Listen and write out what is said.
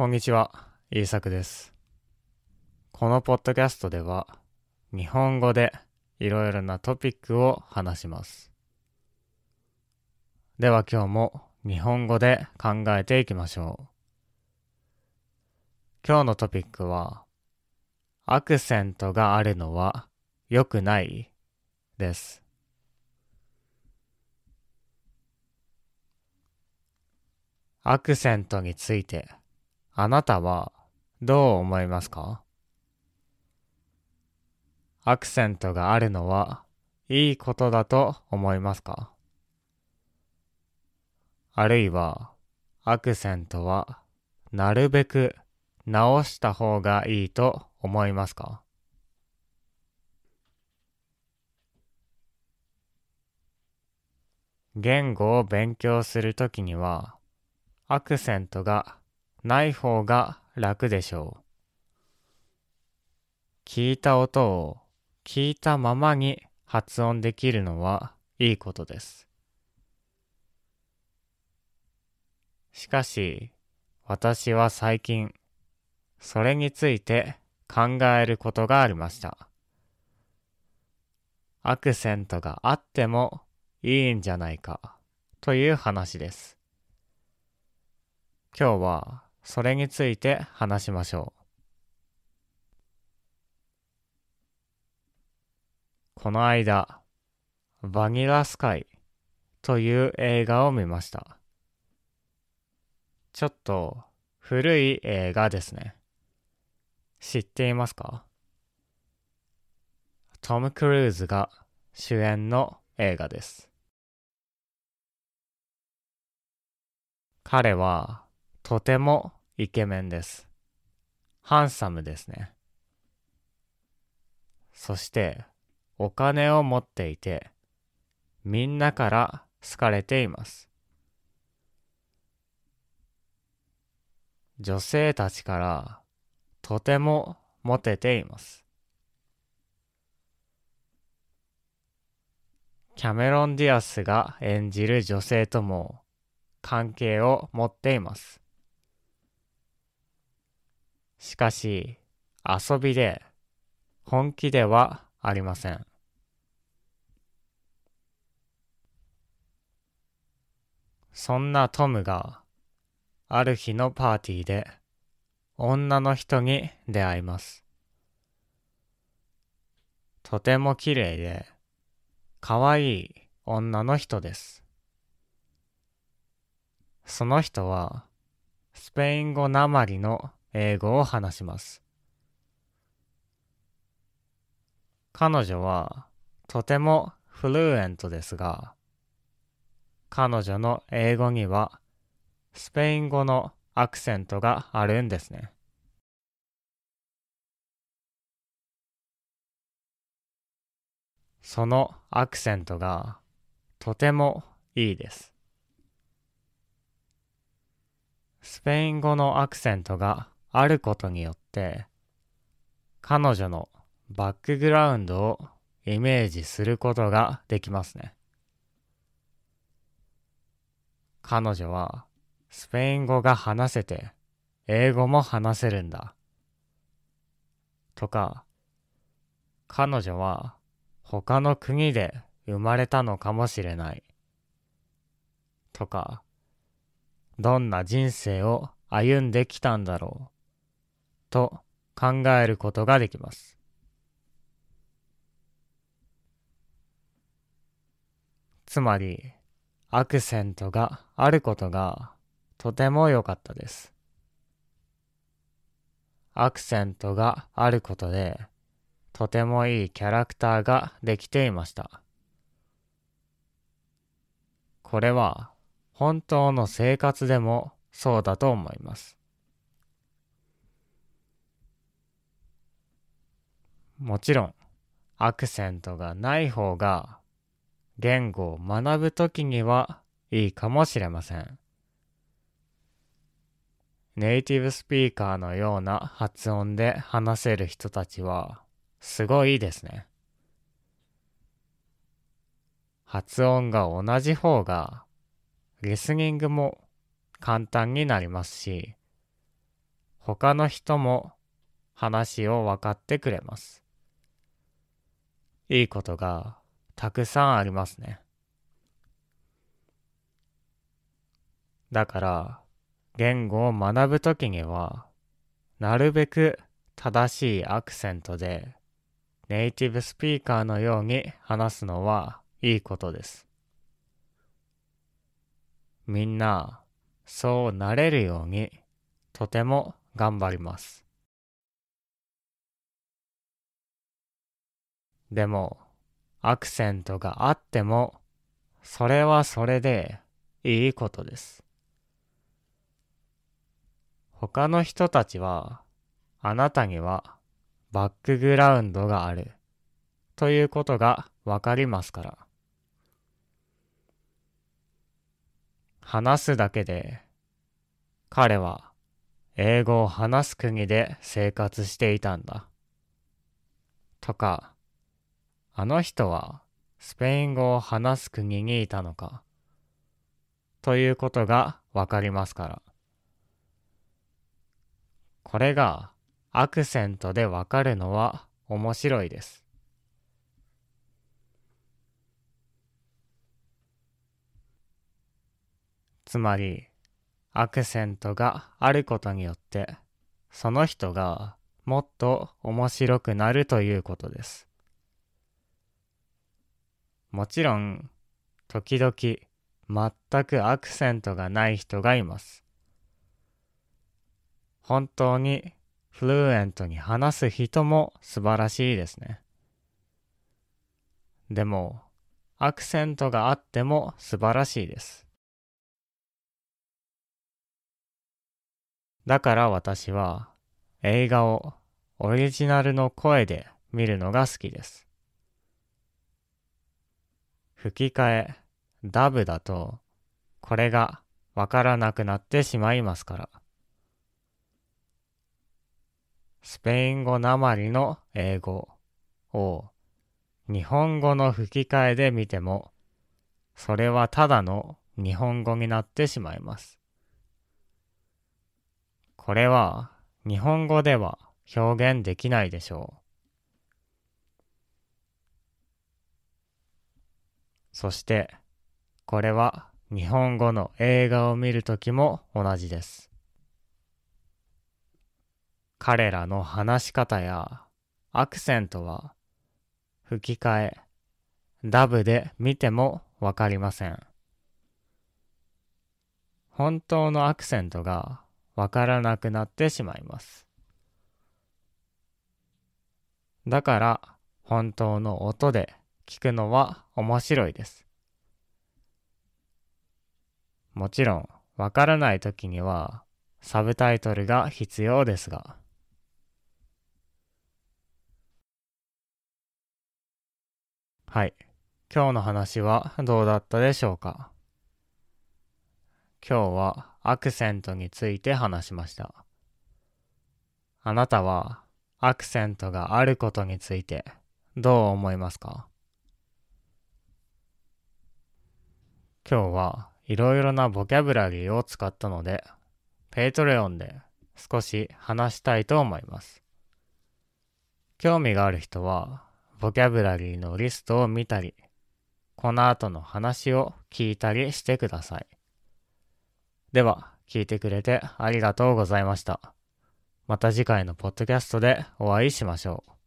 こんにちは、イーサクです。このポッドキャストでは、日本語でいろいろなトピックを話します。では今日も日本語で考えていきましょう。今日のトピックは、アクセントがあるのは良くないです。アクセントについてあなたはどう思いますか？アクセントがあるのはいいことだと思いますか？あるいはアクセントはなるべく直した方がいいと思いますか？言語を勉強するときにはアクセントがない方が楽でしょう。聞いた音を聞いたままに発音できるのはいいことです。しかし、私は最近、それについて考えることがありました。アクセントがあってもいいんじゃないかという話です。今日はそれについて話しましょう。この間、バニラスカイという映画を見ました。ちょっと古い映画ですね。知っていますか？トム・クルーズが主演の映画です。彼はとてもイケメンです。ハンサムですね。そして、お金を持っていて、みんなから好かれています。女性たちからとてもモテています。キャメロン・ディアスが演じる女性とも関係を持っています。しかし、遊びで、本気ではありません。そんなトムが、ある日のパーティーで、女の人に出会います。とても綺麗で、可愛い女の人です。その人は、スペイン語なまりの英語を話します。彼女はとてもフルエントですが、彼女の英語にはスペイン語のアクセントがあるんですね。そのアクセントがとてもいいです。スペイン語のアクセントがあることによって彼女のバックグラウンドをイメージすることができますね。彼女はスペイン語が話せて英語も話せるんだ。とか、彼女は他の国で生まれたのかもしれない。とか、どんな人生を歩んできたんだろう。と考えることができます。つまり、アクセントがあることがとても良かったです。アクセントがあることで、とてもいいキャラクターができていました。これは本当の生活でもそうだと思います。もちろん、アクセントがない方が言語を学ぶときにはいいかもしれません。ネイティブスピーカーのような発音で話せる人たちはすごいですね。発音が同じ方がリスニングも簡単になりますし、他の人も話を分かってくれます。いいことがたくさんありますね。だから、言語を学ぶときには、なるべく正しいアクセントで、ネイティブスピーカーのように話すのはいいことです。みんな、そうなれるように、とても頑張ります。でも、アクセントがあっても、それはそれでいいことです。他の人たちは、あなたにはバックグラウンドがあるということがわかりますから。話すだけで、彼は英語を話す国で生活していたんだ。とか、あの人はスペイン語を話す国にいたのか？ということがわかりますから。これがアクセントでわかるのは面白いです。つまり、アクセントがあることによって、その人がもっと面白くなるということです。もちろん、時々全くアクセントがない人がいます。本当にフルエントに話す人も素晴らしいですね。でも、アクセントがあっても素晴らしいです。だから私は映画をオリジナルの声で見るのが好きです。吹き替え、ダブだと、これがわからなくなってしまいますから。スペイン語なまりの英語を日本語の吹き替えで見ても、それはただの日本語になってしまいます。これは日本語では表現できないでしょう。そして、これは日本語の映画を見るときも同じです。彼らの話し方やアクセントは吹き替え、ダブで見てもわかりません。本当のアクセントがわからなくなってしまいます。だから本当の音で聞くのは面白いです。もちろんわからない時にはサブタイトルが必要ですが。はい。今日の話はどうだったでしょうか？今日はアクセントについて話しました。あなたはアクセントがあることについてどう思いますか？今日はいろいろなボキャブラリーを使ったので、 Patreon で少し話したいと思います。興味がある人はボキャブラリーのリストを見たり、この後の話を聞いたりしてください。では、聞いてくれてありがとうございました。また次回のポッドキャストでお会いしましょう。